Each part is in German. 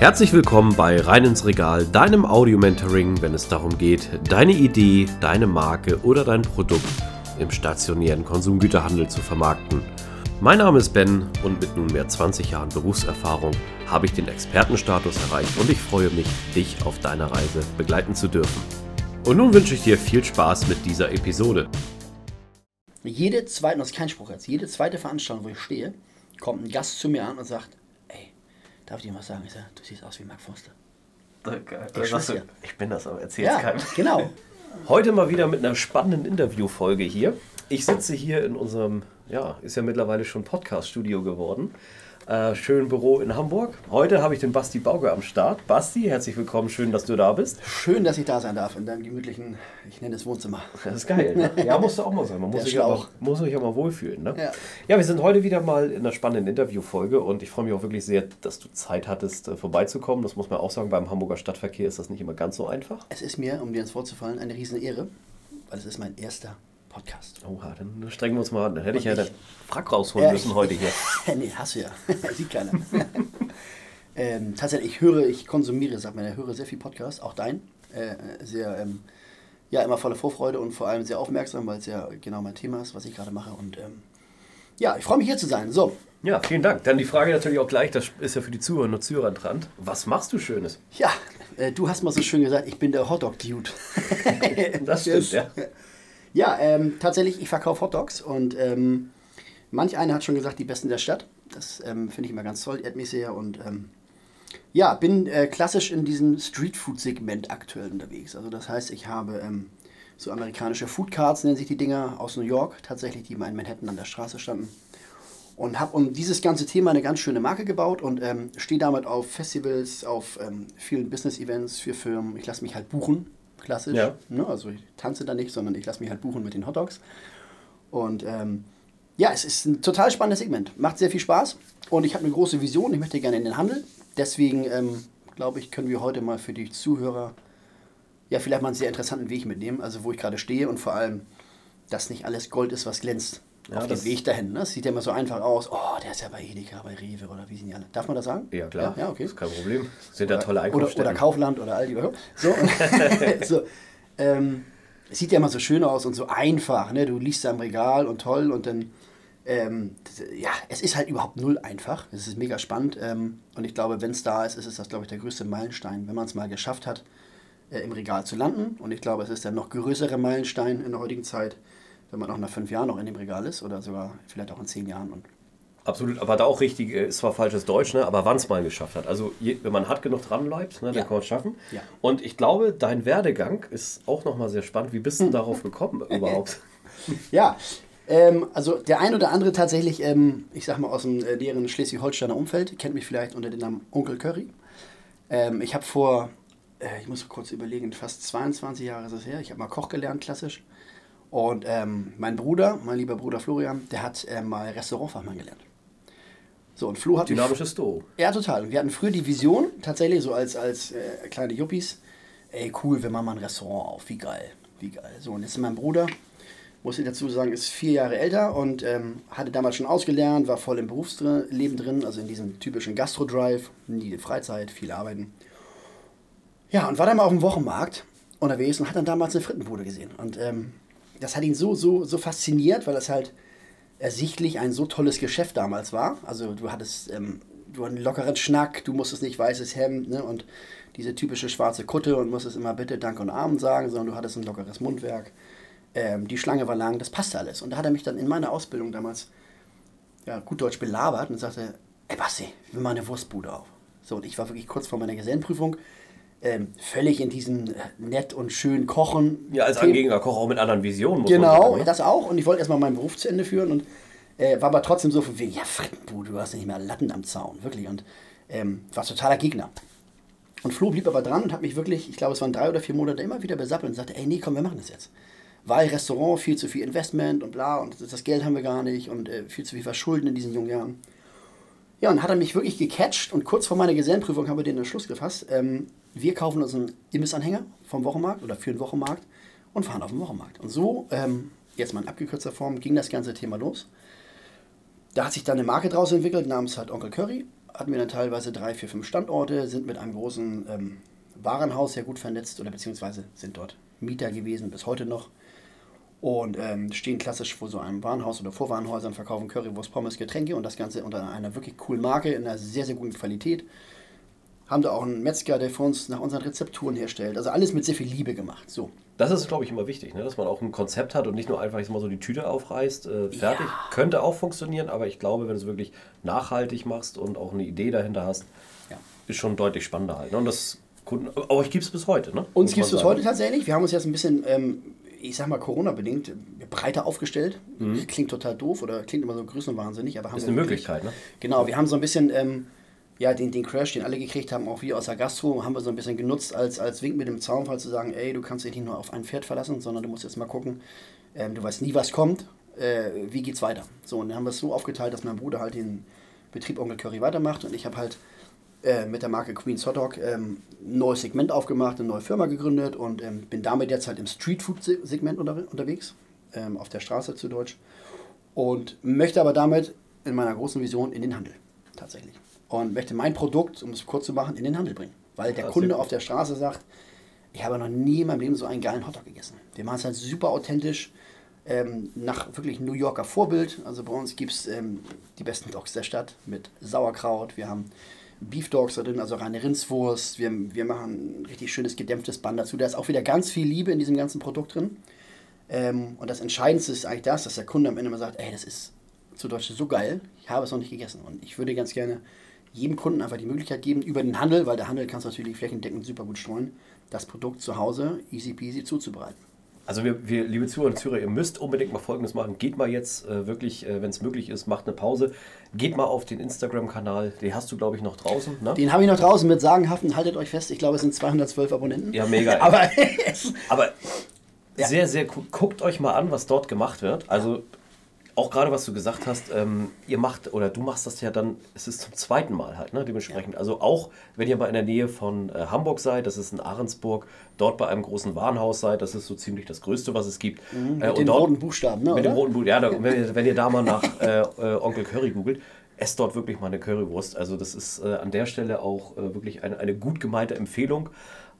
Herzlich willkommen bei Rein ins Regal, deinem Audio-Mentoring, wenn es darum geht, deine Idee, deine Marke oder dein Produkt im stationären Konsumgüterhandel zu vermarkten. Mein Name ist Ben und mit nunmehr 20 Jahren Berufserfahrung habe ich den Expertenstatus erreicht und ich freue mich, dich auf deiner Reise begleiten zu dürfen. Und nun wünsche ich dir viel Spaß mit dieser Episode. Jede zweite, das ist kein Spruch jetzt, jede zweite Veranstaltung, wo ich stehe, kommt ein Gast zu mir an und sagt, darf ich dir was sagen? Ich sage, du siehst aus wie Mark Forster. Ich, schwör's dir. ich bin das, aber erzähl's Ja, keinem. genau. Heute mal wieder mit einer spannenden Interviewfolge hier. Ich sitze hier in unserem, ja, ist ja mittlerweile schon Podcast-Studio geworden. Äh, schönen Büro in Hamburg. Heute habe ich den Basti Bauge am Start. Basti, herzlich willkommen, schön, dass du da bist. Schön, dass ich da sein darf in deinem gemütlichen, ich nenne es Wohnzimmer. Das ist geil. Ne? Ja, musst du auch mal sein. Man muss sich, Schlauch. muss sich auch mal wohlfühlen. Ne? Ja. ja, wir sind heute wieder mal in einer spannenden Interviewfolge und ich freue mich auch wirklich sehr, dass du Zeit hattest, äh, vorbeizukommen. Das muss man auch sagen, beim Hamburger Stadtverkehr ist das nicht immer ganz so einfach. Es ist mir, um dir ins Wort zu fallen, eine riesen Ehre, weil es ist mein erster Podcast. Oha, dann strengen wir uns mal an. Dann hätte ich Und ja ich- den Frack rausholen Ja, müssen ich- heute hier. nee, hast du ja. Sieht keiner. ähm, tatsächlich, ich höre, ich konsumiere, sagt man, ich höre sehr viel Podcast, auch dein. Äh, sehr, ähm, ja, immer voller Vorfreude und vor allem sehr aufmerksam, weil es ja genau mein Thema ist, was ich gerade mache. Und ähm, ja, ich freue mich hier zu sein. So, Ja, vielen Dank. Dann die Frage natürlich auch gleich, das ist ja für die Zuhörerinnen und Zuhörer dran. Was machst du Schönes? ja, äh, du hast mal so schön gesagt, ich bin der Hotdog-Dude. Das stimmt, ja. Ja, ähm, tatsächlich, ich verkaufe Hotdogs und ähm, manch einer hat schon gesagt, die besten der Stadt. Das ähm, finde ich immer ganz toll, ehrt sehr und ähm, ja, bin äh, klassisch in diesem Streetfood-Segment aktuell unterwegs. Also das heißt, ich habe ähm, so amerikanische Foodcards, nennen sich die Dinger, aus New York, tatsächlich, die mal in Manhattan an der Straße standen. Und habe um dieses ganze Thema eine ganz schöne Marke gebaut und ähm, stehe damit auf Festivals, auf vielen Business-Events für Firmen. Ich lasse mich halt buchen, klassisch. Ja. Ne? Also ich tanze da nicht, sondern ich lasse mich halt buchen mit den Hotdogs. Und ähm, ja, es ist ein total spannendes Segment. Macht sehr viel Spaß und ich habe eine große Vision. Ich möchte gerne in den Handel. Deswegen ähm, glaube ich, können wir heute mal für die Zuhörer ja vielleicht mal einen sehr interessanten Weg mitnehmen. Also wo ich gerade stehe und vor allem, dass nicht alles Gold ist, was glänzt. Ja, auf das- dem Weg dahin. Ne? Das sieht ja immer so einfach aus. Oh, der ist ja bei Edeka, bei Rewe oder wie sind die alle. Darf man das sagen? Ja, klar. Ja, ja okay. Ist kein Problem. Sind ja tolle Oder, Einkaufsstätten. oder Kaufland oder Aldi. Oder so. So ähm, es sieht ja immer so schön aus und so einfach. Ne? Du liest da im Regal und toll und dann, ähm, das, ja, es ist halt überhaupt null einfach. Es ist mega spannend ähm, und ich glaube, wenn es da ist, ist es das, glaube ich, der größte Meilenstein, wenn man es mal geschafft hat, äh, im Regal zu landen. Und ich glaube, es ist der noch größere Meilenstein in der heutigen Zeit, wenn man auch nach fünf Jahren noch in dem Regal ist oder sogar vielleicht auch in zehn Jahren. Und Absolut, aber da auch richtig, äh, ist zwar falsches Deutsch, ne, aber wann es mal geschafft hat. Also je, wenn man hart genug dran bleibt, ne, dann Ja. kann man es schaffen. Ja. Und ich glaube, dein Werdegang ist auch nochmal sehr spannend. Wie bist du darauf gekommen überhaupt? Ja, ähm, also der ein oder andere tatsächlich, ähm, ich sag mal aus dem äh, näheren Schleswig-Holsteiner Umfeld, kennt mich vielleicht unter dem Namen Onkel Curry. Ähm, ich habe vor, äh, ich muss kurz überlegen, fast 22 Jahre ist es her, ich habe mal Koch gelernt, klassisch. Und ähm, mein Bruder, mein lieber Bruder Florian, der hat äh, mal Restaurantfachmann gelernt. So, und Flo hat Dynamisches Duo. ja, total. Und wir hatten früher die Vision, tatsächlich so als, als äh, kleine Yuppies, ey, cool, wir machen mal ein Restaurant auf, wie geil, wie geil. So, und jetzt ist mein Bruder, muss ich dazu sagen, ist vier Jahre älter und ähm, hatte damals schon ausgelernt, war voll im Berufsleben drin, also in diesem typischen Gastro-Drive, nie Freizeit, viel arbeiten. Ja, und war dann mal auf dem Wochenmarkt unterwegs und hat dann damals eine Frittenbude gesehen. Und ähm, das hat ihn so, so, so fasziniert, weil das halt ersichtlich ein so tolles Geschäft damals war. Also du hattest ähm, du einen lockeren Schnack, du musstest nicht weißes Hemd ne, und diese typische schwarze Kutte und musstest immer bitte Dank und Abend sagen, sondern du hattest ein lockeres Mundwerk. Ähm, die Schlange war lang, das passte alles. Und da hat er mich dann in meiner Ausbildung damals ja, gut Deutsch belabert und sagte, ey Basti, wir machen eine Wurstbude auf. So, und ich war wirklich kurz vor meiner Gesellenprüfung ähm, völlig in diesem äh, nett und schön Kochen. Ja, als Thema- angehender Koch auch mit anderen Visionen. Muss Genau, sagen, ne? das auch. Und ich wollte erstmal meinen Beruf zu Ende führen und äh, war aber trotzdem so von wegen, ja, Frittenbude, du hast nicht mehr Latten am Zaun, wirklich. Und ähm, war totaler Gegner. Und Flo blieb aber dran und hat mich wirklich, ich glaube, es waren drei oder vier Monate immer wieder besappelt und sagte, ey, nee, komm, wir machen das jetzt. Weil Restaurant, viel zu viel Investment und bla und das, das Geld haben wir gar nicht und äh, viel zu viel Verschulden in diesen jungen Jahren. Ja, und hat er mich wirklich gecatcht und kurz vor meiner Gesellenprüfung haben wir den Entschluss gefasst. Ähm, wir kaufen uns einen Imbissanhänger vom Wochenmarkt oder für den Wochenmarkt und fahren auf den Wochenmarkt. Und so, ähm, jetzt mal in abgekürzter Form, ging das ganze Thema los. Da hat sich dann eine Marke draus entwickelt namens halt Onkel Curry. hatten wir dann teilweise drei, vier, fünf Standorte, sind mit einem großen ähm, Warenhaus sehr gut vernetzt oder beziehungsweise sind dort Mieter gewesen, bis heute noch. Und ähm, stehen klassisch vor so einem Warenhaus oder vor Warenhäusern, verkaufen Currywurst, Pommes, Getränke und das Ganze unter einer wirklich coolen Marke in einer sehr, sehr guten Qualität. Haben da auch einen Metzger, der für uns nach unseren Rezepturen herstellt. Also alles mit sehr viel Liebe gemacht. So. Das ist, glaube ich, immer wichtig, ne? dass man auch ein Konzept hat und nicht nur einfach mal so die Tüte aufreißt, äh, fertig. Ja. Könnte auch funktionieren, aber ich glaube, wenn du es wirklich nachhaltig machst und auch eine Idee dahinter hast, ja. ist schon deutlich spannender halt. Ne? Und das Kunden, aber euch gibt es bis heute, ne? Uns gibt es bis heute tatsächlich. Wir haben uns jetzt ein bisschen, ähm, ich sag mal Corona-bedingt, breiter aufgestellt. Mhm. Klingt total doof oder klingt immer so größenwahnsinnig, aber haben Ist eine Möglichkeit, ne? Genau, wir haben so ein bisschen ähm, ja, den, den Crash, den alle gekriegt haben, auch wir aus der Gastro, haben wir so ein bisschen genutzt als, als Wink mit dem Zaunfall zu sagen, ey, du kannst dich nicht nur auf ein Pferd verlassen, sondern du musst jetzt mal gucken, ähm, du weißt nie, was kommt, äh, wie geht's weiter. So, und dann haben wir es so aufgeteilt, dass mein Bruder halt den Betrieb Onkel Curry weitermacht und ich habe halt äh, mit der Marke Queen's Hot Dog ähm, ein neues Segment aufgemacht, eine neue Firma gegründet und ähm, bin damit derzeit im Street Food Segment unter, unterwegs, ähm, auf der Straße zu Deutsch und möchte aber damit in meiner großen Vision in den Handel tatsächlich und möchte mein Produkt, um es kurz zu machen, in den Handel bringen. Weil der Kunde auf der Straße sagt, ich habe noch nie in meinem Leben so einen geilen Hotdog gegessen. Wir machen es halt super authentisch, ähm, nach wirklich New Yorker Vorbild. Also bei uns gibt es ähm, die besten Dogs der Stadt mit Sauerkraut. Wir haben Beef Dogs da drin, also reine Rindswurst. Wir, wir machen ein richtig schönes gedämpftes Band dazu. Da ist auch wieder ganz viel Liebe in diesem ganzen Produkt drin. Ähm, und das Entscheidendste ist eigentlich das, dass der Kunde am Ende mal sagt, ey, das ist zu Deutsch so geil, ich habe es noch nicht gegessen. Und ich würde ganz gerne jedem Kunden einfach die Möglichkeit geben, über den Handel, weil der Handel kannst du natürlich flächendeckend super gut streuen, das Produkt zu Hause easy peasy zuzubereiten. Also wir, wir, liebe Zuhörer und Zuhörer, ihr müsst unbedingt mal Folgendes machen. Geht mal jetzt äh, wirklich, äh, wenn es möglich ist, macht eine Pause. Geht mal auf den Instagram-Kanal. Den hast du, glaube ich, noch draußen. Ne? Den habe ich noch draußen mit sagenhaften, haltet euch fest, ich glaube, es sind 212 Abonnenten. Ja, mega. aber, aber ja. sehr, sehr cool. Guckt euch mal an, was dort gemacht wird. Also auch gerade was du gesagt hast, ähm, ihr macht oder du machst das ja dann, es ist zum zweiten Mal halt, ne, dementsprechend. Ja. Also auch wenn ihr mal in der Nähe von äh, Hamburg seid, das ist in Ahrensburg, dort bei einem großen Warenhaus seid, das ist so ziemlich das Größte, was es gibt. Mhm, äh, mit den dort, roten Buchstaben, ne? Mit oder? dem roten Buchstaben, ja, da, wenn, ihr, wenn, ihr, da mal nach äh, äh, Onkel Curry googelt, esst dort wirklich mal eine Currywurst. Also das ist äh, an der Stelle auch äh, wirklich eine, eine gut gemeinte Empfehlung.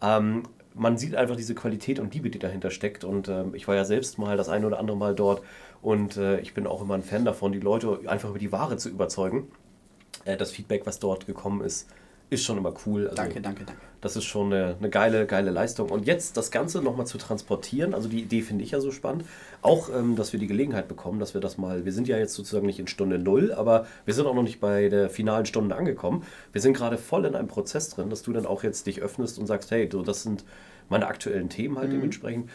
Ähm, man sieht einfach diese Qualität und Liebe, die dahinter steckt. Und ähm, ich war ja selbst mal das eine oder andere Mal dort und äh, ich bin auch immer ein Fan davon, die Leute einfach über die Ware zu überzeugen. Äh, das Feedback, was dort gekommen ist, ist schon immer cool. Also, danke, danke, danke. Das ist schon eine, eine geile, geile Leistung. Und jetzt das Ganze nochmal zu transportieren, also die Idee finde ich ja so spannend. Auch, ähm, dass wir die Gelegenheit bekommen, dass wir das mal, wir sind ja jetzt sozusagen nicht in Stunde Null, aber wir sind auch noch nicht bei der finalen Stunde angekommen. Wir sind gerade voll in einem Prozess drin, dass du dann auch jetzt dich öffnest und sagst, hey, du, das sind meine aktuellen Themen halt mhm. dementsprechend.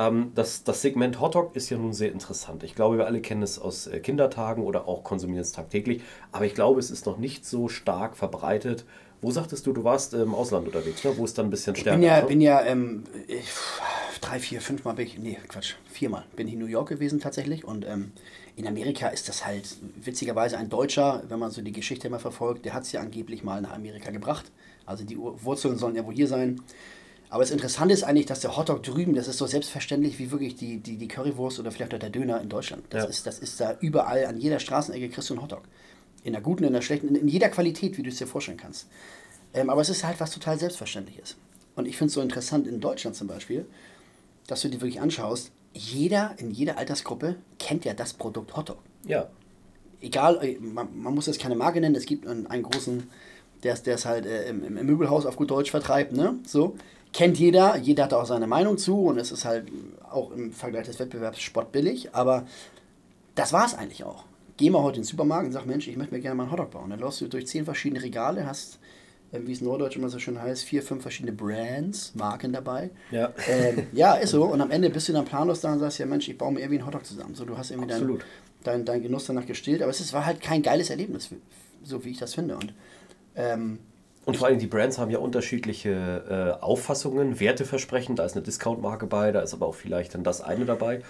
Ähm, das, das Segment Hotdog ist ja nun sehr interessant. Ich glaube, wir alle kennen es aus äh, Kindertagen oder auch konsumieren es tagtäglich. Aber ich glaube, es ist noch nicht so stark verbreitet. Wo sagtest du, du warst im Ausland unterwegs, ne? wo es dann ein bisschen stärker ist? Ich bin ja, ne? bin ja ähm, ich, drei, vier, fünf Mal bin ich, nee, Quatsch, viermal bin ich in New York gewesen tatsächlich. Und ähm, in Amerika ist das halt witzigerweise ein Deutscher, wenn man so die Geschichte immer verfolgt, der hat es ja angeblich mal nach Amerika gebracht. Also die Wurzeln sollen ja wohl hier sein. Aber das Interessante ist eigentlich, dass der Hotdog drüben, das ist so selbstverständlich wie wirklich die, die, die Currywurst oder vielleicht auch der Döner in Deutschland. Das, ja. ist, das ist da überall, an jeder Straßenecke kriegst du einen Hotdog. In der guten, in der schlechten, in, in jeder Qualität, wie du es dir vorstellen kannst. Ähm, aber es ist halt was total Selbstverständliches. Und ich finde es so interessant in Deutschland zum Beispiel, dass du dir wirklich anschaust, jeder in jeder Altersgruppe kennt ja das Produkt Hotdog. Ja. Egal, äh, man, man muss jetzt keine Marke nennen, es gibt einen, einen großen, der es halt äh, im, im, Möbelhaus auf gut Deutsch vertreibt, ne? So kennt jeder, jeder hat auch seine Meinung zu und es ist halt auch im Vergleich des Wettbewerbs spottbillig, aber das war es eigentlich auch. Geh mal heute in den Supermarkt und sag, Mensch, ich möchte mir gerne mal einen Hotdog bauen. Dann läufst du durch zehn verschiedene Regale, hast, äh, wie es Norddeutsch immer so schön heißt, vier, fünf verschiedene Brands, Marken dabei. Ja. Ähm, ja, ist so. Und am Ende bist du dann planlos da und sagst, ja Mensch, ich baue mir irgendwie einen Hotdog zusammen. So, du hast irgendwie deinen dein, dein Genuss danach gestillt, aber es war halt kein geiles Erlebnis, so wie ich das finde. Und ähm, und vor allem die Brands haben ja unterschiedliche äh, Auffassungen, Werteversprechen. Da ist eine Discount-Marke bei, da ist aber auch vielleicht dann das eine dabei.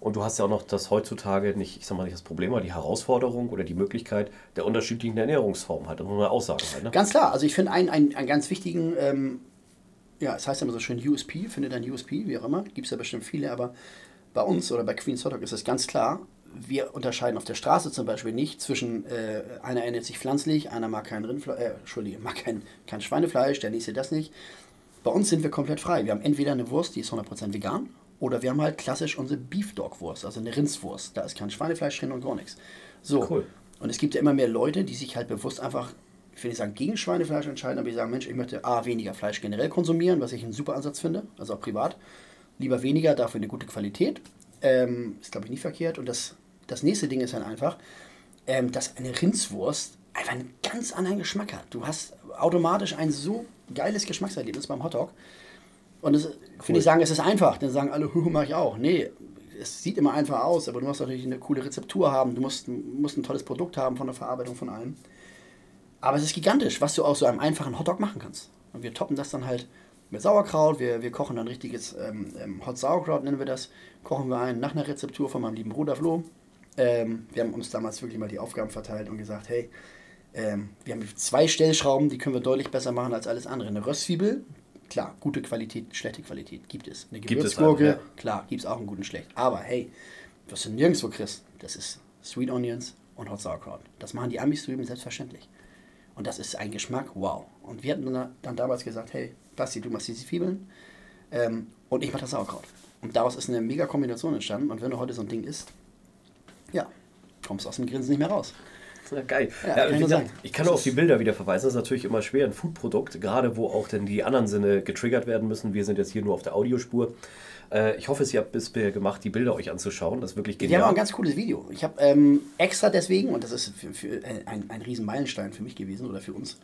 Und du hast ja auch noch das heutzutage nicht, ich sag mal nicht das Problem, aber die Herausforderung oder die Möglichkeit der unterschiedlichen Ernährungsformen halt. Und eine Aussage halt. Ne? Ganz klar, also ich finde einen, einen, einen ganz wichtigen, ähm, ja, es heißt immer so schön USP, findet ein USP, wie auch immer, gibt es ja bestimmt viele, aber bei uns oder bei Queen's Hotdog ist es ganz klar, wir unterscheiden auf der Straße zum Beispiel nicht zwischen, äh, einer ernährt sich pflanzlich, einer mag kein Rindfleisch, äh, Entschuldige, mag kein, kein Schweinefleisch, der nächste das nicht. Bei uns sind wir komplett frei. Wir haben entweder eine Wurst, die ist 100% vegan, oder wir haben halt klassisch unsere Beef Dog Wurst, also eine Rindswurst. Da ist kein Schweinefleisch drin und gar nichts. So. Cool. Und es gibt ja immer mehr Leute, die sich halt bewusst einfach, ich will nicht sagen gegen Schweinefleisch entscheiden, aber die sagen, Mensch, ich möchte A, weniger Fleisch generell konsumieren, was ich einen super Ansatz finde, also auch privat. Lieber weniger, dafür eine gute Qualität. Ähm, ist, glaube ich, nicht verkehrt. Und das, das nächste Ding ist dann einfach, ähm, dass eine Rindswurst einfach einen ganz anderen Geschmack hat. Du hast automatisch ein so geiles Geschmackserlebnis beim Hotdog. Und das cool. finde ich sagen, es ist einfach. Dann sagen alle, mache ich auch. Nee, es sieht immer einfach aus, aber du musst natürlich eine coole Rezeptur haben. Du musst, musst ein tolles Produkt haben von der Verarbeitung von allem. Aber es ist gigantisch, was du aus so einem einfachen Hotdog machen kannst. Und wir toppen das dann halt mit Sauerkraut. Wir, wir kochen dann richtiges ähm, ähm, Hot Sauerkraut, nennen wir das. Kochen wir ein nach einer Rezeptur von meinem lieben Bruder Flo. Ähm, wir haben uns damals wirklich mal die Aufgaben verteilt und gesagt, hey, ähm, wir haben zwei Stellschrauben, die können wir deutlich besser machen als alles andere. Eine Röstzwiebel, klar, gute Qualität, schlechte Qualität gibt es. Eine Gewürzgurke, ja. klar, gibt es auch einen guten schlecht. Aber hey, was du nirgendwo kriegst, das ist Sweet Onions und Hot Sauerkraut. Das machen die Amis drüben selbstverständlich. Und das ist ein Geschmack, wow. Und wir hatten dann, damals gesagt, hey, Basti, du machst diese Zwiebeln ähm, und ich mache das Sauerkraut. Und daraus ist eine mega Kombination entstanden. Und wenn du heute so ein Ding isst, kommst aus dem Grinsen nicht mehr raus. Ja, geil. Ja, ja, kann ich, gesagt, ich kann nur auf die Bilder wieder verweisen. Das ist natürlich immer schwer, ein Foodprodukt, gerade wo auch denn die anderen Sinne getriggert werden müssen. Wir sind jetzt hier nur auf der Audiospur. Äh, ich hoffe, Sie habt bisher gemacht, die Bilder euch anzuschauen. Das ist wirklich genial. Wir haben auch ein ganz cooles Video. Ich habe ähm, extra deswegen, und das ist für, für ein, ein riesen Meilenstein für mich gewesen oder für uns,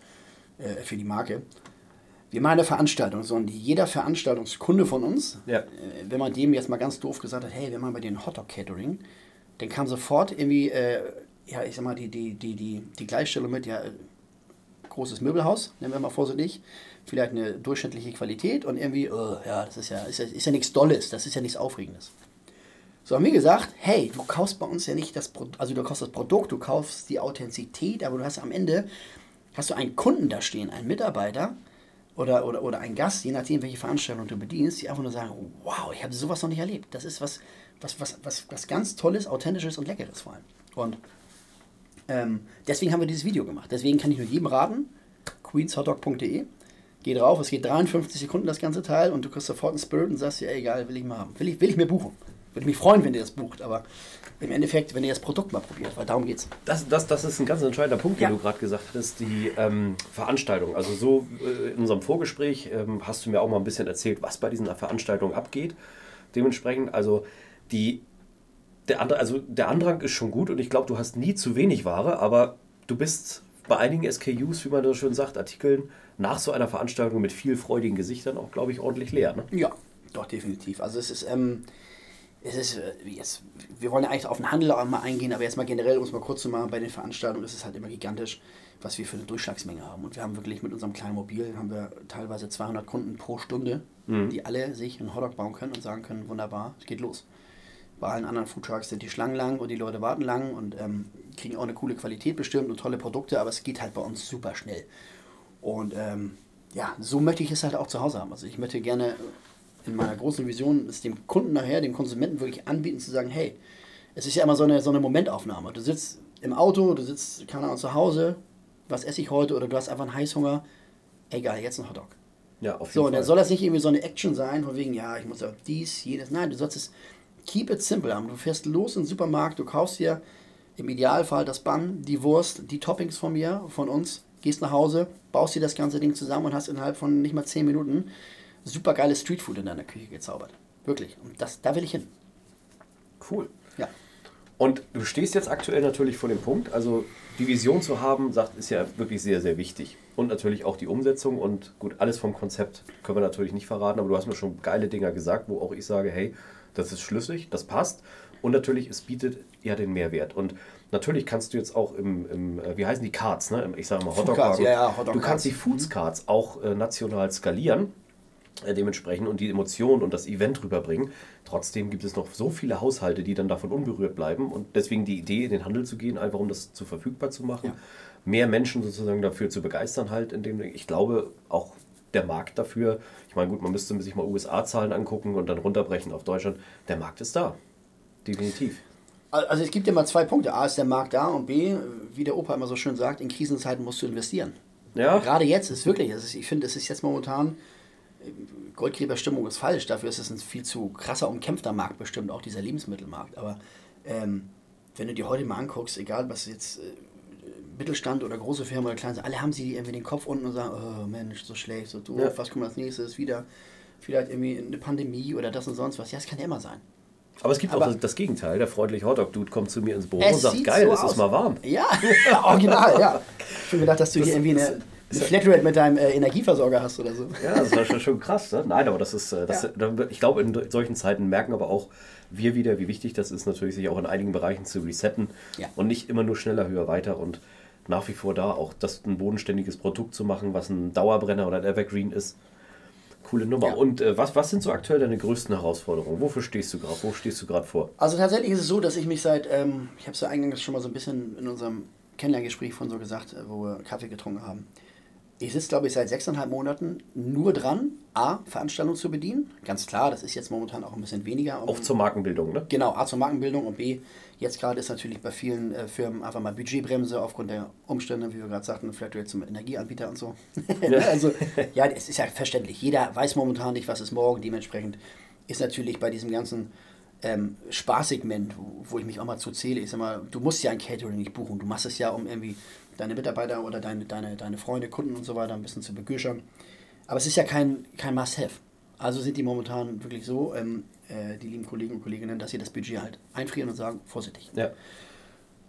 äh, für die Marke, wir machen eine Veranstaltung, so und jeder Veranstaltungskunde von uns, ja. äh, wenn man dem jetzt mal ganz doof gesagt hat, hey, wir machen bei dir ein Hotdog Catering, dann kam sofort irgendwie, äh, ja, ich sag mal, die, die, die, die, die Gleichstellung mit, ja, großes Möbelhaus, nennen wir mal vorsichtig, vielleicht eine durchschnittliche Qualität und irgendwie, oh, ja, das ist ja, ist ja, ist ja nichts Dolles, das ist ja nichts Aufregendes. So haben wir gesagt, hey, du kaufst bei uns ja nicht das Produkt, also du kaufst das Produkt, du kaufst die Authentizität, aber du hast am Ende, hast du einen Kunden da stehen, einen Mitarbeiter, oder, oder, oder ein Gast, je nachdem, welche Veranstaltung du bedienst, die einfach nur sagen, wow, ich habe sowas noch nicht erlebt. Das ist was, was, was, was, was ganz Tolles, Authentisches und Leckeres vor allem. Und ähm, deswegen haben wir dieses Video gemacht. Deswegen kann ich nur jedem raten, queenshotdog.de, geh drauf, es geht 53 Sekunden das ganze Teil und du kriegst sofort einen Spirit und sagst dir, ey, egal, will ich mal haben. Will ich, will ich mir buchen. Würde mich freuen, wenn ihr das bucht, aber im Endeffekt, wenn ihr das Produkt mal probiert, weil darum geht's. Das, das, das ist ein ganz entscheidender Punkt, ja. den du gerade gesagt hast, die ähm, Veranstaltung. Also so äh, in unserem Vorgespräch ähm, hast du mir auch mal ein bisschen erzählt, was bei diesen Veranstaltungen abgeht. Dementsprechend, also die, der, andere, also der Andrang ist schon gut und ich glaube, du hast nie zu wenig Ware, aber du bist bei einigen SKUs, wie man so schön sagt, Artikeln nach so einer Veranstaltung mit viel freudigen Gesichtern auch, glaube ich, ordentlich leer. Ne? Ja, doch, definitiv. Also es ist... Ähm es ist äh, jetzt, wir wollen ja eigentlich auf den Handel auch mal eingehen, aber jetzt mal generell, um es mal kurz zu machen, bei den Veranstaltungen ist es halt immer gigantisch, was wir für eine Durchschlagsmenge haben. Und wir haben wirklich mit unserem kleinen Mobil, haben wir teilweise 200 Kunden pro Stunde, mhm. die alle sich einen Hotdog bauen können und sagen können, wunderbar, es geht los. Bei allen anderen Foodtrucks sind die Schlangen lang und die Leute warten lang und ähm, kriegen auch eine coole Qualität bestimmt und tolle Produkte, aber es geht halt bei uns super schnell. Und ähm, ja, so möchte ich es halt auch zu Hause haben. Also ich möchte gerne in meiner großen Vision, es dem Kunden nachher, dem Konsumenten wirklich anbieten, zu sagen, hey, es ist ja immer so eine, so eine Momentaufnahme. Du sitzt im Auto, du sitzt, keine Ahnung, zu Hause, was esse ich heute oder du hast einfach einen Heißhunger, egal, jetzt ein Hotdog. Ja, auf jeden so, Fall. und dann soll das nicht irgendwie so eine Action sein, von wegen, ja, ich muss ja dies, jedes. Nein, du sollst es keep it simple haben. Du fährst los in den Supermarkt, du kaufst dir im Idealfall das Bann, die Wurst, die Toppings von mir, von uns, gehst nach Hause, baust dir das ganze Ding zusammen und hast innerhalb von nicht mal 10 Minuten super geiles Streetfood in deiner Küche gezaubert. Wirklich. Und das, da will ich hin. Cool. Ja. Und du stehst jetzt aktuell natürlich vor dem Punkt, also die Vision zu haben, sagt, ist ja wirklich sehr, sehr wichtig. Und natürlich auch die Umsetzung und gut, alles vom Konzept können wir natürlich nicht verraten, aber du hast mir schon geile Dinger gesagt, wo auch ich sage, hey, das ist schlüssig, das passt. Und natürlich, es bietet ja den Mehrwert. Und natürlich kannst du jetzt auch im, im äh, wie heißen die Cards, ne? Ich sage mal Hotdog Cards. Ja, ja, Hotdog du kannst die Foods Cards auch äh, national skalieren äh, dementsprechend und die Emotionen und das Event rüberbringen. Trotzdem gibt es noch so viele Haushalte, die dann davon unberührt bleiben und deswegen die Idee, in den Handel zu gehen, einfach um das zu verfügbar zu machen, ja. mehr Menschen sozusagen dafür zu begeistern halt, indem ich glaube auch der Markt dafür, ich meine gut, man müsste sich mal USA-Zahlen angucken und dann runterbrechen auf Deutschland, der Markt ist da, definitiv. Also es gibt ja mal zwei Punkte. A ist der Markt da und B, wie der Opa immer so schön sagt, in Krisenzeiten musst du investieren. Ja. Gerade jetzt ist wirklich, ist, ich finde, es ist jetzt momentan, Goldgräberstimmung ist falsch, dafür ist es ein viel zu krasser, umkämpfter Markt bestimmt, auch dieser Lebensmittelmarkt. Aber ähm, wenn du dir heute mal anguckst, egal was jetzt äh, Mittelstand oder große Firmen oder kleine, alle haben sie irgendwie den Kopf unten und sagen, oh Mensch, so schlecht, so doof, ja. was kommt als nächstes, wieder vielleicht irgendwie eine Pandemie oder das und sonst was. Ja, es kann ja immer sein. Aber es gibt aber auch das Gegenteil. Der freundliche Hotdog-Dude kommt zu mir ins Büro und sagt, geil, so es ist mal warm. Ja, original, ja. Ich habe gedacht, dass du das, hier irgendwie eine, eine Flatrate mit deinem äh, Energieversorger hast oder so. Ja, das war schon, schon krass. Ne? Nein, aber das ist, äh, das, ja. ich glaube, in solchen Zeiten merken aber auch wir wieder, wie wichtig das ist, natürlich sich auch in einigen Bereichen zu resetten ja. und nicht immer nur schneller, höher, weiter und nach wie vor da auch das ein bodenständiges Produkt zu machen, was ein Dauerbrenner oder ein Evergreen ist Coole Nummer. Ja. Und äh, was, was sind so aktuell deine größten Herausforderungen? Wofür stehst du gerade? Wo stehst du gerade vor? Also tatsächlich ist es so, dass ich mich seit, ähm, ich habe es ja eingangs schon mal so ein bisschen in unserem Kennenlerngespräch von so gesagt, äh, wo wir Kaffee getrunken haben. Ich sitze, glaube ich, seit sechseinhalb Monaten nur dran, A, Veranstaltungen zu bedienen. Ganz klar, das ist jetzt momentan auch ein bisschen weniger. Um, auch zur Markenbildung, ne? Genau, A zur Markenbildung und B, jetzt gerade ist natürlich bei vielen äh, Firmen einfach mal Budgetbremse aufgrund der Umstände, wie wir gerade sagten, Flatrate zum Energieanbieter und so. Ja. also, ja, es ist ja verständlich. Jeder weiß momentan nicht, was ist morgen. Dementsprechend ist natürlich bei diesem ganzen ähm, Spaßsegment, wo, wo ich mich auch mal zu zähle, ich sag mal, du musst ja ein Catering nicht buchen. Du machst es ja, um irgendwie deine Mitarbeiter oder deine, deine, deine Freunde, Kunden und so weiter ein bisschen zu begüschern. Aber es ist ja kein, kein Must-Have. Also sind die momentan wirklich so, ähm, äh, die lieben Kollegen und Kolleginnen, dass sie das Budget halt einfrieren und sagen, vorsichtig. Ja.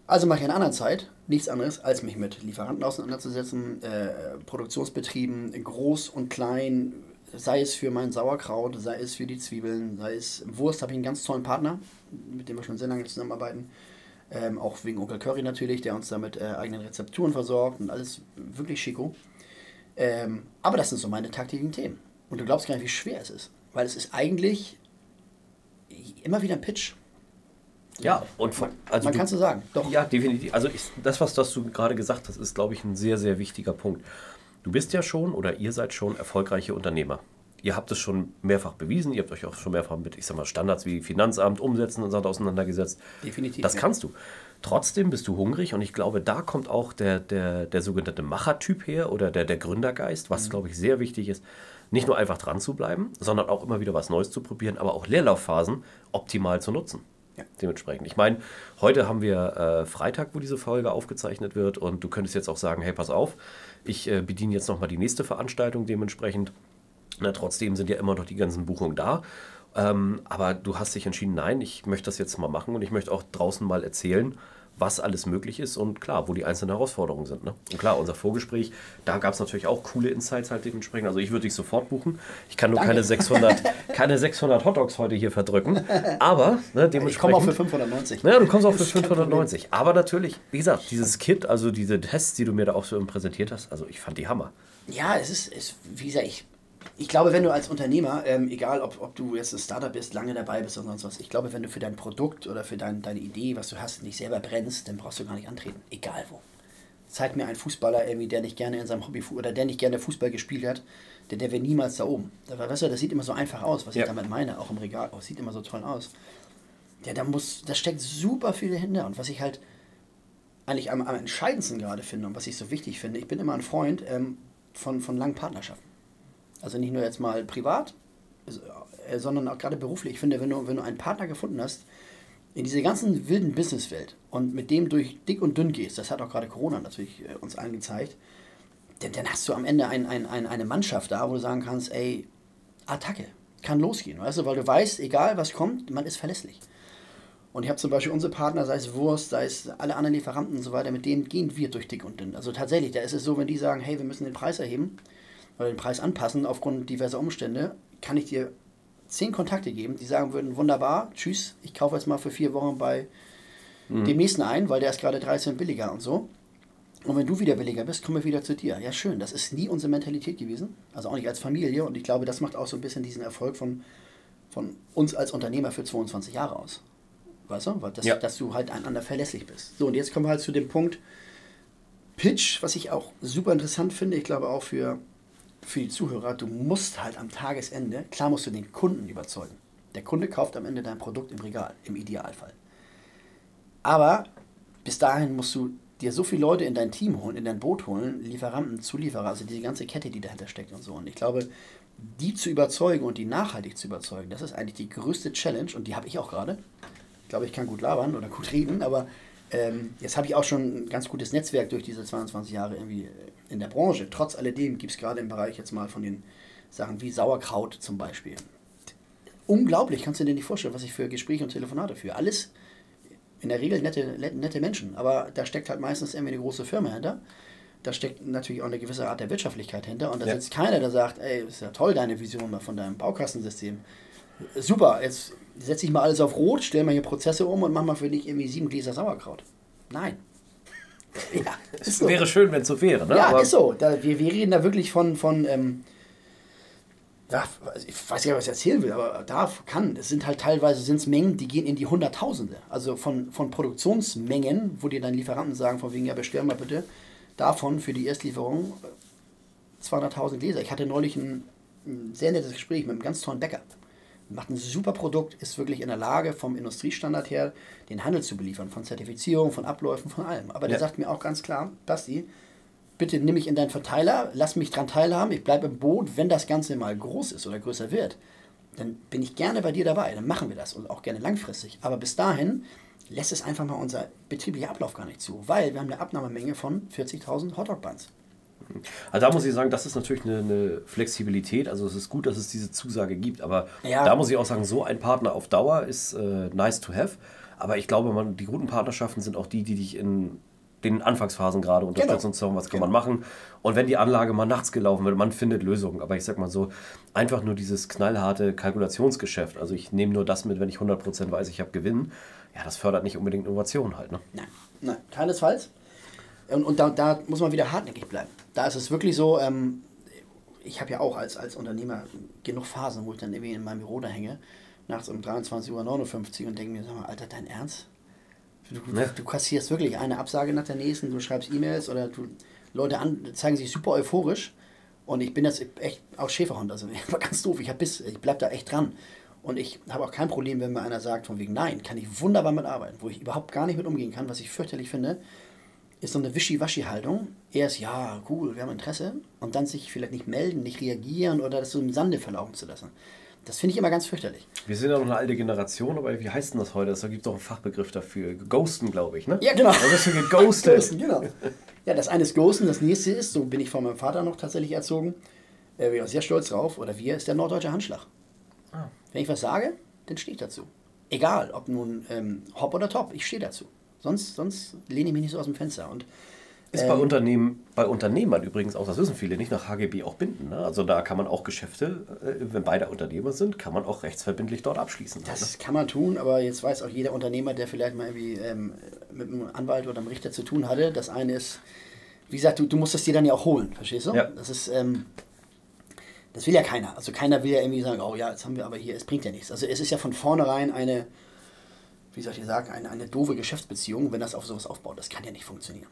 Also mache ich in einer anderen Zeit nichts anderes, als mich mit Lieferanten auseinanderzusetzen, äh, Produktionsbetrieben, groß und klein, sei es für mein Sauerkraut, sei es für die Zwiebeln, sei es Wurst, habe ich einen ganz tollen Partner, mit dem wir schon sehr lange zusammenarbeiten. Ähm, auch wegen Onkel Curry natürlich, der uns da mit äh, eigenen Rezepturen versorgt und alles wirklich schicko. Ähm, aber das sind so meine taktiken Themen. Und du glaubst gar nicht, wie schwer es ist. Weil es ist eigentlich immer wieder ein Pitch. Ja, und von, also man kann es so sagen. Doch. Ja, definitiv. Also ich, das, was das du gerade gesagt hast, ist, glaube ich, ein sehr, sehr wichtiger Punkt. Du bist ja schon oder ihr seid schon erfolgreiche Unternehmer ihr habt es schon mehrfach bewiesen, ihr habt euch auch schon mehrfach mit, ich sag mal, Standards wie Finanzamt, Umsetzen und so auseinandergesetzt. Definitiv. Das ja. kannst du. Trotzdem bist du hungrig und ich glaube, da kommt auch der, der, der sogenannte Machertyp her oder der, der Gründergeist, was, mhm. glaube ich, sehr wichtig ist, nicht nur einfach dran zu bleiben, sondern auch immer wieder was Neues zu probieren, aber auch Leerlaufphasen optimal zu nutzen. Ja. Dementsprechend. Ich meine, heute haben wir äh, Freitag, wo diese Folge aufgezeichnet wird und du könntest jetzt auch sagen, hey, pass auf, ich äh, bediene jetzt nochmal die nächste Veranstaltung dementsprechend na, trotzdem sind ja immer noch die ganzen Buchungen da. Ähm, aber du hast dich entschieden, nein, ich möchte das jetzt mal machen und ich möchte auch draußen mal erzählen, was alles möglich ist und klar, wo die einzelnen Herausforderungen sind. Ne? Und klar, unser Vorgespräch, da gab es natürlich auch coole Insights halt dementsprechend. Also ich würde dich sofort buchen. Ich kann nur keine 600, keine 600 Hotdogs heute hier verdrücken, aber ne, dementsprechend... Ich komme auch für 590. Ja, du kommst auch für 590. Aber natürlich, wie gesagt, dieses Kit, also diese Tests, die du mir da auch so präsentiert hast, also ich fand die Hammer. Ja, es ist, ist wie gesagt, ich ich glaube, wenn du als Unternehmer, ähm, egal ob, ob du jetzt ein Startup bist, lange dabei bist oder sonst was, ich glaube, wenn du für dein Produkt oder für dein, deine Idee, was du hast, nicht selber brennst, dann brauchst du gar nicht antreten. Egal wo. Zeig mir einen Fußballer irgendwie, der nicht gerne in seinem Hobby oder der nicht gerne Fußball gespielt hat, der, der wäre niemals da oben. Da, weißt du, das sieht immer so einfach aus, was ja. ich damit meine, auch im Regal. Oh, sieht immer so toll aus. Ja, da muss, da steckt super viel dahinter. Und was ich halt eigentlich am, am entscheidendsten gerade finde und was ich so wichtig finde, ich bin immer ein Freund ähm, von, von langen Partnerschaften. Also nicht nur jetzt mal privat, äh, sondern auch gerade beruflich. Ich finde, wenn du, wenn du einen Partner gefunden hast, in dieser ganzen wilden Businesswelt und mit dem durch dick und dünn gehst, das hat auch gerade Corona natürlich äh, uns allen gezeigt, denn dann hast du am Ende ein, ein, ein, eine Mannschaft da, wo du sagen kannst, ey, Attacke, kann losgehen, weißt du, weil du weißt, egal was kommt, man ist verlässlich. Und ich habe zum Beispiel unsere Partner, sei es Wurst, sei es alle anderen Lieferanten und so weiter, mit denen gehen wir durch dick und dünn. Also tatsächlich, da ist es so, wenn die sagen, hey, wir müssen den Preis erheben, oder den Preis anpassen aufgrund diverser Umstände, kann ich dir zehn Kontakte geben, die sagen würden, wunderbar, tschüss, ich kaufe jetzt mal für vier Wochen bei mhm. dem nächsten ein, weil der ist gerade 13 billiger und so. Und wenn du wieder billiger bist, kommen wir wieder zu dir. Ja, schön. Das ist nie unsere Mentalität gewesen. Also auch nicht als Familie. Und ich glaube, das macht auch so ein bisschen diesen Erfolg von, von uns als Unternehmer für 22 Jahre aus. Weißt du? Weil das, ja. Dass du halt einander verlässlich bist. So, und jetzt kommen wir halt zu dem Punkt Pitch, was ich auch super interessant finde. Ich glaube auch für für die Zuhörer, du musst halt am Tagesende, klar musst du den Kunden überzeugen. Der Kunde kauft am Ende dein Produkt im Regal, im Idealfall. Aber bis dahin musst du dir so viele Leute in dein Team holen, in dein Boot holen, Lieferanten, Zulieferer, also diese ganze Kette, die dahinter steckt und so. Und ich glaube, die zu überzeugen und die nachhaltig zu überzeugen, das ist eigentlich die größte Challenge und die habe ich auch gerade. Ich glaube, ich kann gut labern oder gut reden, aber ähm, jetzt habe ich auch schon ein ganz gutes Netzwerk durch diese 22 Jahre irgendwie äh, in der Branche. Trotz alledem gibt es gerade im Bereich jetzt mal von den Sachen wie Sauerkraut zum Beispiel. Unglaublich, kannst du dir nicht vorstellen, was ich für Gespräche und Telefonate führe. Alles in der Regel nette, nette Menschen, aber da steckt halt meistens irgendwie eine große Firma hinter. Da steckt natürlich auch eine gewisse Art der Wirtschaftlichkeit hinter und da ja. sitzt keiner, der sagt, ey, ist ja toll deine Vision von deinem Baukastensystem. Super, jetzt setze ich mal alles auf Rot, stelle mal hier Prozesse um und mach mal für dich irgendwie sieben Gläser Sauerkraut. Nein. ja, es so. wäre schön, wenn es so wäre. Ne? Ja, Aber ist so. Da, wir, wir reden da wirklich von, von ähm, ja, ich weiß nicht, was ich erzählen will, aber da kann. Es sind halt teilweise sind's Mengen, die gehen in die Hunderttausende. Also von, von Produktionsmengen, wo dir dann Lieferanten sagen, von wegen, ja, bestell mal bitte davon für die Erstlieferung 200.000 Gläser. Ich hatte neulich ein, ein, sehr nettes Gespräch mit einem ganz tollen Bäcker. Macht ein super Produkt, ist wirklich in der Lage, vom Industriestandard her den Handel zu beliefern, von Zertifizierung, von Abläufen, von allem. Aber der ja. sagt mir auch ganz klar, Basti, bitte nimm mich in deinen Verteiler, lass mich dran teilhaben, ich bleibe im Boot, wenn das Ganze mal groß ist oder größer wird, dann bin ich gerne bei dir dabei, dann machen wir das und auch gerne langfristig. Aber bis dahin lässt es einfach mal unser betrieblicher Ablauf gar nicht zu, weil wir haben eine Abnahmemenge von 40.000 Hotdog-Buns. Also da muss ich sagen, das ist natürlich eine, eine, Flexibilität. Also es ist gut, dass es diese Zusage gibt, aber ja. da muss ich auch sagen, so ein Partner auf Dauer ist äh, nice to have. Aber ich glaube, man, die guten Partnerschaften sind auch die, die dich in den Anfangsphasen gerade unterstützen genau. und sagen, was kann genau. man machen. Und wenn die Anlage mal nachts gelaufen wird, man findet Lösungen. Aber ich sag mal so, einfach nur dieses knallharte Kalkulationsgeschäft. Also ich nehme nur das mit, wenn ich 100% weiß, ich habe Gewinn. Ja, das fördert nicht unbedingt Innovation halt. Ne? Nein, nein, keinesfalls. Und, und da, da muss man wieder hartnäckig bleiben. Da ist es wirklich so, ähm, ich habe ja auch als, als Unternehmer genug Phasen, wo ich dann irgendwie in meinem Büro da hänge, nachts um 23.59 Uhr und denke mir, sag mal, Alter, dein Ernst? Du, ne? du kassierst wirklich eine Absage nach der nächsten, du schreibst E-Mails oder du, Leute an, zeigen sich super euphorisch. Und ich bin jetzt echt auch Schäferhund, also ich war ganz doof, ich, hab Biss, ich bleib da echt dran. Und ich habe auch kein Problem, wenn mir einer sagt, von wegen, nein, kann ich wunderbar mitarbeiten. Wo ich überhaupt gar nicht mit umgehen kann, was ich fürchterlich finde, ist so eine Wischi-Waschi-Haltung. Erst, ja, cool, wir haben Interesse. Und dann sich vielleicht nicht melden, nicht reagieren oder das so im Sande verlaufen zu lassen. Das finde ich immer ganz fürchterlich. Wir sind ja noch eine alte Generation, aber wie heißt denn das heute? Da gibt es doch einen Fachbegriff dafür. Ghosten, glaube ich, ne? Ja, genau. Also das ist geghostet. Ghosten, genau. Ja, das eine ist Ghosten, das nächste ist, so bin ich von meinem Vater noch tatsächlich erzogen, äh, bin auch sehr stolz drauf, oder wir, ist der norddeutsche Handschlag. Ah. Wenn ich was sage, dann stehe ich dazu. Egal, ob nun ähm, hopp oder top, ich stehe dazu. Sonst, sonst lehne ich mich nicht so aus dem Fenster. Und ist bei, ähm, Unternehmen, bei Unternehmern übrigens auch, das wissen viele nicht, nach HGB auch binden. Ne? Also da kann man auch Geschäfte, äh, wenn beide Unternehmer sind, kann man auch rechtsverbindlich dort abschließen. Das ne? kann man tun, aber jetzt weiß auch jeder Unternehmer, der vielleicht mal irgendwie ähm, mit einem Anwalt oder einem Richter zu tun hatte. Das eine ist, wie gesagt, du, du musst es dir dann ja auch holen, verstehst du? Ja. Das ist, ähm, das will ja keiner. Also keiner will ja irgendwie sagen, oh ja, jetzt haben wir aber hier, es bringt ja nichts. Also es ist ja von vornherein eine, wie soll ich sagen, eine, eine doofe Geschäftsbeziehung, wenn das auf sowas aufbaut. Das kann ja nicht funktionieren.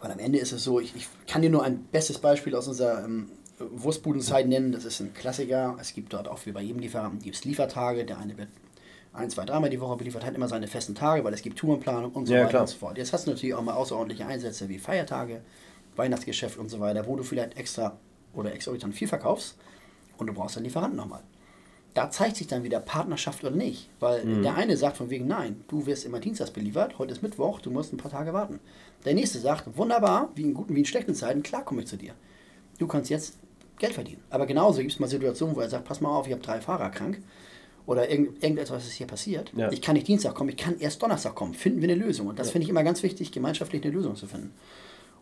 Weil am Ende ist es so, ich, ich kann dir nur ein bestes Beispiel aus unserer ähm, Wurstbudenzeit nennen. Das ist ein Klassiker. Es gibt dort auch wie bei jedem Lieferanten gibt Liefertage. Der eine wird ein, zwei, dreimal die Woche beliefert, hat immer seine festen Tage, weil es gibt Tourenplanung und so ja, weiter klar. und so fort. Jetzt hast du natürlich auch mal außerordentliche Einsätze wie Feiertage, Weihnachtsgeschäft und so weiter, wo du vielleicht extra oder exorbitant viel verkaufst und du brauchst einen Lieferanten nochmal. Da zeigt sich dann wieder Partnerschaft oder nicht, weil mhm. der eine sagt von wegen, nein, du wirst immer Dienstags beliefert, heute ist Mittwoch, du musst ein paar Tage warten. Der nächste sagt, wunderbar, wie in guten wie in schlechten Zeiten, klar komme ich zu dir. Du kannst jetzt Geld verdienen. Aber genauso gibt es mal Situationen, wo er sagt, pass mal auf, ich habe drei Fahrer krank oder irgend, irgendetwas ist hier passiert. Ja. Ich kann nicht Dienstag kommen, ich kann erst Donnerstag kommen. Finden wir eine Lösung. Und das ja. finde ich immer ganz wichtig, gemeinschaftlich eine Lösung zu finden.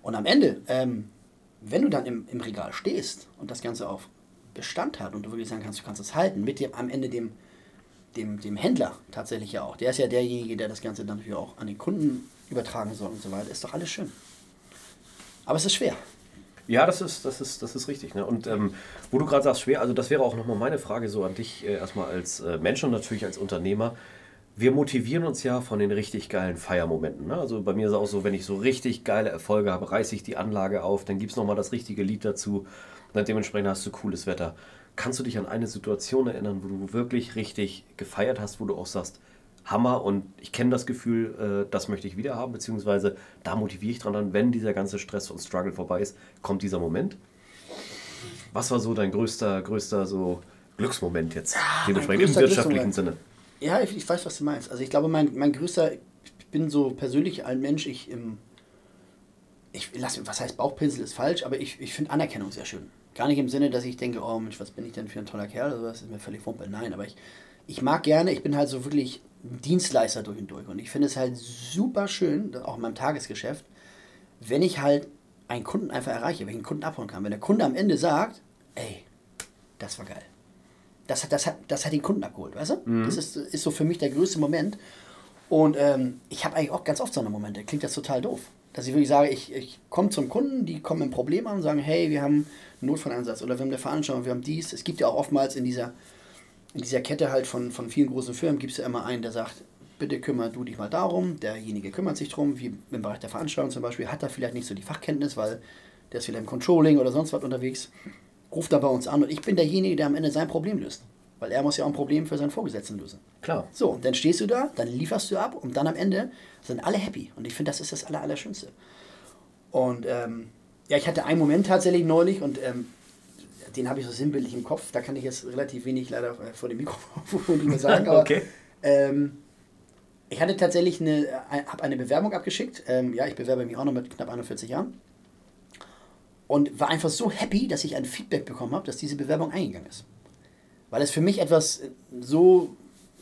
Und am Ende, ähm, wenn du dann im, im Regal stehst und das Ganze auf Bestand hat und du wirklich sagen kannst, du kannst es halten, mit dem am Ende dem, dem, dem Händler tatsächlich ja auch. Der ist ja derjenige, der das Ganze dann natürlich auch an den Kunden übertragen soll und so weiter. Ist doch alles schön. Aber es ist schwer. Ja, das ist, das ist, das ist richtig. Ne? Und ähm, wo du gerade sagst, schwer, also das wäre auch nochmal meine Frage so an dich, äh, erstmal als äh, Mensch und natürlich als Unternehmer. Wir motivieren uns ja von den richtig geilen Feiermomenten. Ne? Also bei mir ist es auch so, wenn ich so richtig geile Erfolge habe, reiße ich die Anlage auf, dann gibt es nochmal das richtige Lied dazu. Und dementsprechend hast du cooles Wetter. Kannst du dich an eine Situation erinnern, wo du wirklich richtig gefeiert hast, wo du auch sagst, Hammer und ich kenne das Gefühl, äh, das möchte ich wieder haben, beziehungsweise da motiviere ich dran an, wenn dieser ganze Stress und Struggle vorbei ist, kommt dieser Moment. Was war so dein größter, größter so Glücksmoment jetzt, Ja, dementsprechend mein im wirtschaftlichen. Sinne? Ja, ich, ich weiß, was du meinst. Also ich glaube, mein, mein größter, ich bin so persönlich ein Mensch, ich im, ich lass, was heißt Bauchpinsel ist falsch, aber ich, ich finde Anerkennung sehr schön. Gar nicht im Sinne, dass ich denke, oh Mensch, was bin ich denn für ein toller Kerl oder was, ist mir völlig wumpe. Nein, aber ich, ich mag gerne, ich bin halt so wirklich Dienstleister durch und durch. Und ich finde es halt super schön, auch in meinem Tagesgeschäft, wenn ich halt einen Kunden einfach erreiche, wenn ich einen Kunden abholen kann. Wenn der Kunde am Ende sagt, ey, das war geil. Das hat, das hat, das hat den Kunden abgeholt, weißt du? Das ist, ist so für mich der größte Moment. Und ähm, ich habe eigentlich auch ganz oft so eine Momente. Klingt das total doof. Dass ich wirklich sage, ich, ich komme zum Kunden, die kommen einem Problem an und sagen, hey, wir haben einen Notfalleinsatz oder wir haben eine Veranstaltung, wir haben dies. Es gibt ja auch oftmals in dieser, in dieser Kette halt von, von vielen großen Firmen, gibt es ja immer einen, der sagt, bitte kümmere du dich mal darum. Derjenige kümmert sich drum, wie im Bereich der Veranstaltung zum Beispiel, hat er vielleicht nicht so die Fachkenntnis, weil der ist vielleicht im Controlling oder sonst was unterwegs. Ruft da bei uns an und ich bin derjenige, der am Ende sein Problem löst. Weil er muss ja auch ein Problem für seinen Vorgesetzten lösen. Klar. So, und dann stehst du da, dann lieferst du ab und dann am Ende sind alle happy. Und ich finde, das ist das Aller, Allerschönste. Und ähm, ja, ich hatte einen Moment tatsächlich neulich und ähm, den habe ich so sinnbildlich im Kopf. Da kann ich jetzt relativ wenig leider äh, vor dem Mikrofon sagen. Aber, Okay. ähm, ich hatte tatsächlich eine, habe eine Bewerbung abgeschickt. Ähm, ja, ich bewerbe mich auch noch mit knapp 41 Jahren. Und war einfach so happy, dass ich ein Feedback bekommen habe, dass diese Bewerbung eingegangen ist. Weil es für mich etwas so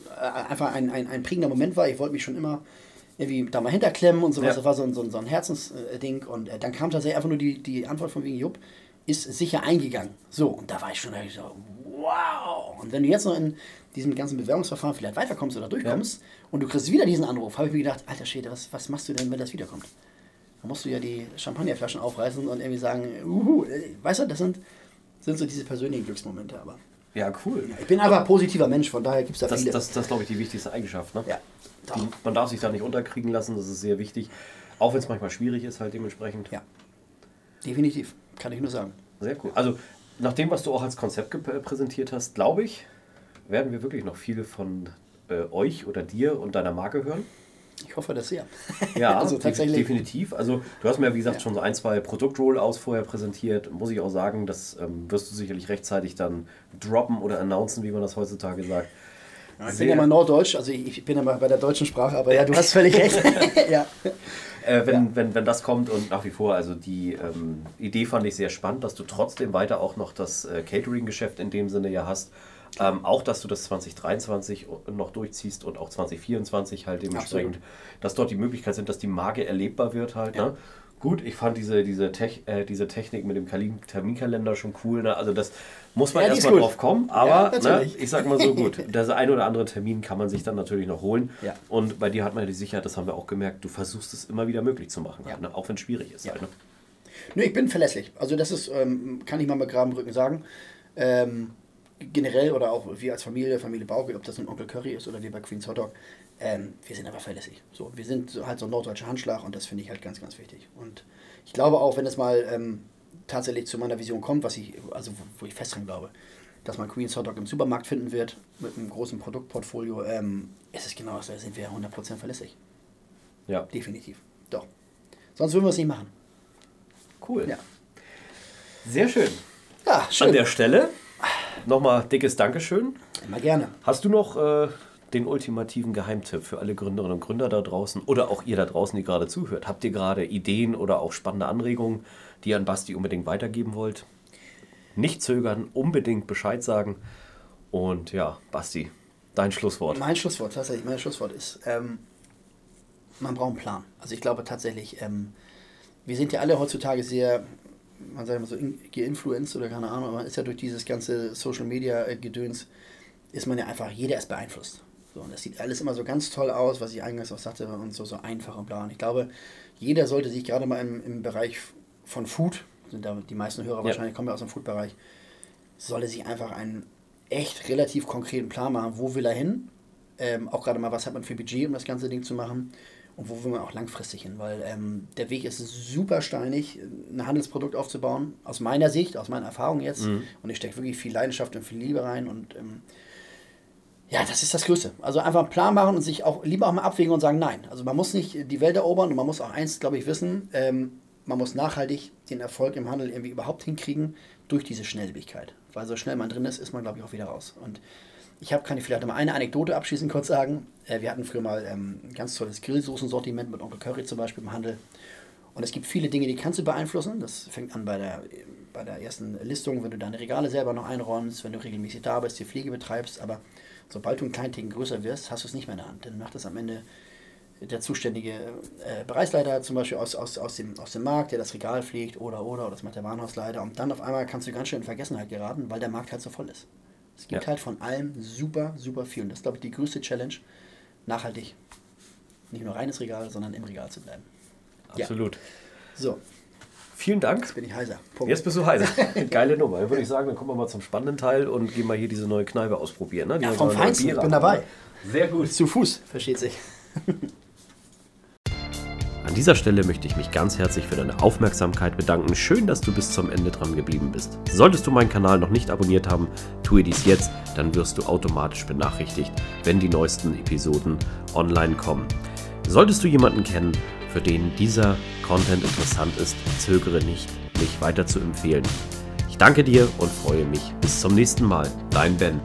äh, einfach ein, ein, ein prägender Moment war. Ich wollte mich schon immer irgendwie da mal hinterklemmen und sowas. Ja. Das war so ein, so ein, so ein Herzensding. Und äh, dann kam tatsächlich einfach nur die, die Antwort von wegen Jupp, ist sicher eingegangen. So, und da war ich schon da ich so, wow. Und wenn du jetzt noch in diesem ganzen Bewerbungsverfahren vielleicht weiterkommst oder durchkommst und du kriegst wieder diesen Anruf, habe ich mir gedacht, alter Schwede, was, was machst du denn, wenn das wiederkommt? Da musst du ja die Champagnerflaschen aufreißen und irgendwie sagen, uhu, äh, weißt du, das sind, sind so diese persönlichen Glücksmomente, aber Ja, cool. ich bin einfach ein positiver Mensch, von daher gibt es da Das, viele. das, das ist, glaube ich, die wichtigste Eigenschaft. Ne? ja. Die, man darf sich da nicht unterkriegen lassen, das ist sehr wichtig. Auch wenn es manchmal schwierig ist, halt dementsprechend. ja, definitiv, kann ich nur sagen. Sehr cool. Also, nach dem, was du auch als Konzept gep- präsentiert hast, glaube ich, werden wir wirklich noch viel von äh, euch oder dir und deiner Marke hören. Ich hoffe das sehr. Ja, also tatsächlich. definitiv. Also du hast mir, wie gesagt, Ja. schon so ein, zwei Produktrollouts vorher präsentiert. Muss ich auch sagen, das ähm, wirst du sicherlich rechtzeitig dann droppen oder announcen, wie man das heutzutage sagt. Ich bin ja mal Norddeutsch, also ich, ich bin ja mal bei der deutschen Sprache, aber ja, du hast völlig recht. ja. Äh, wenn, Ja. wenn, wenn das kommt und nach wie vor, also die ähm, Idee fand ich sehr spannend, dass du trotzdem weiter auch noch das äh, Catering-Geschäft in dem Sinne ja hast. Ähm, auch, dass du das 2023 noch durchziehst und auch 2024 halt dementsprechend, dass dort die Möglichkeit sind, dass die Marke erlebbar wird halt. Ja. Ne? Gut, ich fand diese, diese, Tech, äh, diese Technik mit dem Terminkalender schon cool. Ne? Also das muss man Ja, erstmal drauf kommen, Ja, aber ne, natürlich. ich sag mal so gut, das ein oder andere Termin kann man sich dann natürlich noch holen. Ja. Und bei dir hat man ja die Sicherheit, das haben wir auch gemerkt, du versuchst es immer wieder möglich zu machen, Ja. halt, ne? auch wenn es schwierig ist. Ja. Halt, ne? Nö, ich bin verlässlich. Also das ist, ähm, kann ich mal mit geraden Rücken sagen. Ähm, generell oder auch wir als Familie, Familie Bauke, ob das ein Onkel Curry ist oder wir bei Queen's Hotdog, ähm, wir sind aber verlässlich. So, wir sind so, halt so ein norddeutscher Handschlag und das finde ich halt ganz, ganz wichtig. Und ich glaube auch, wenn es mal ähm, tatsächlich zu meiner Vision kommt, was ich, also wo, wo ich fest dran glaube, dass man Queen's Hotdog im Supermarkt finden wird mit einem großen Produktportfolio, ähm, ist es genau so, da sind wir 100% verlässlich. Ja, Definitiv. Doch. Sonst würden wir es nicht machen. cool. Ja. Sehr schön. Ja, schön. An der Stelle nochmal dickes Dankeschön. Immer gerne. Hast du noch äh, den ultimativen Geheimtipp für alle Gründerinnen und Gründer da draußen oder auch ihr da draußen, die gerade zuhört? Habt ihr gerade Ideen oder auch spannende Anregungen, die ihr an Basti unbedingt weitergeben wollt? Nicht zögern, unbedingt Bescheid sagen. Und ja, Basti, dein Schlusswort. Mein Schlusswort, tatsächlich, mein Schlusswort ist, ähm, man braucht einen Plan. Also ich glaube tatsächlich, ähm, wir sind ja alle heutzutage sehr, man sagt immer so, in- geinfluenced oder keine Ahnung, aber man ist ja durch dieses ganze Social Media äh, Gedöns, ist man ja einfach, jeder ist beeinflusst. So, und das sieht alles immer so ganz toll aus, was ich eingangs auch sagte, und so, so einfach und bla. Und ich glaube, jeder sollte sich gerade mal im, im Bereich von Food, sind da die meisten Hörer Ja. wahrscheinlich kommen ja aus dem Food-Bereich, sollte sich einfach einen echt relativ konkreten Plan machen, wo will er hin, ähm, auch gerade mal, was hat man für Budget, um das ganze Ding zu machen und wo will man auch langfristig hin, weil ähm, der Weg ist super steinig, ein Handelsprodukt aufzubauen, aus meiner Sicht, aus meiner Erfahrung jetzt und ich stecke wirklich viel Leidenschaft und viel Liebe rein und ähm, Ja, das ist das Größte. Also einfach einen Plan machen und sich auch lieber auch mal abwägen und sagen Nein. Also man muss nicht die Welt erobern und man muss auch eins, glaube ich, wissen, ähm, man muss nachhaltig den Erfolg im Handel irgendwie überhaupt hinkriegen durch diese Schnelllebigkeit. Weil so schnell man drin ist, ist man, glaube ich, auch wieder raus. Und ich habe, kann ich vielleicht mal eine Anekdote abschließend kurz sagen. Äh, wir hatten früher mal ähm, ein ganz tolles Grillsoßen-Sortiment mit Onkel Curry zum Beispiel im Handel. Und es gibt viele Dinge, die kannst du beeinflussen. Das fängt an bei der, bei der ersten Listung, wenn du deine Regale selber noch einräumst, wenn du regelmäßig da bist, die Pflege betreibst. Aber sobald du ein kleinen Ticken größer wirst, hast du es nicht mehr in der Hand. Dann macht das am Ende der zuständige äh, Bereichsleiter zum Beispiel aus, aus, aus, dem, aus dem Markt, der das Regal pflegt oder oder, oder das macht der Warenhausleiter. Und dann auf einmal kannst du ganz schön in Vergessenheit geraten, weil der Markt halt so voll ist. Es gibt ja. halt von allem super, super viel. Und das ist, glaube ich, die größte Challenge, nachhaltig nicht nur reines Regal, sondern im Regal zu bleiben. Absolut. Ja. So. Vielen Dank. Jetzt bin ich heiser. Punkt. Jetzt bist du heiser. Geile Nummer. Dann würde ich sagen, dann kommen wir mal zum spannenden Teil und gehen mal hier diese neue Kneipe ausprobieren. Ne? ja, vom Feinsten. Ich bin dabei. Sehr gut. Zu Fuß, versteht sich. An dieser Stelle möchte ich mich ganz herzlich für deine Aufmerksamkeit bedanken. Schön, dass du bis zum Ende dran geblieben bist. Solltest du meinen Kanal noch nicht abonniert haben, tue dies jetzt, dann wirst du automatisch benachrichtigt, wenn die neuesten Episoden online kommen. Solltest du jemanden kennen, für den dieser Content interessant ist, zögere nicht, mich weiter zu empfehlen. Ich danke dir und freue mich. Bis zum nächsten Mal. Dein Ben.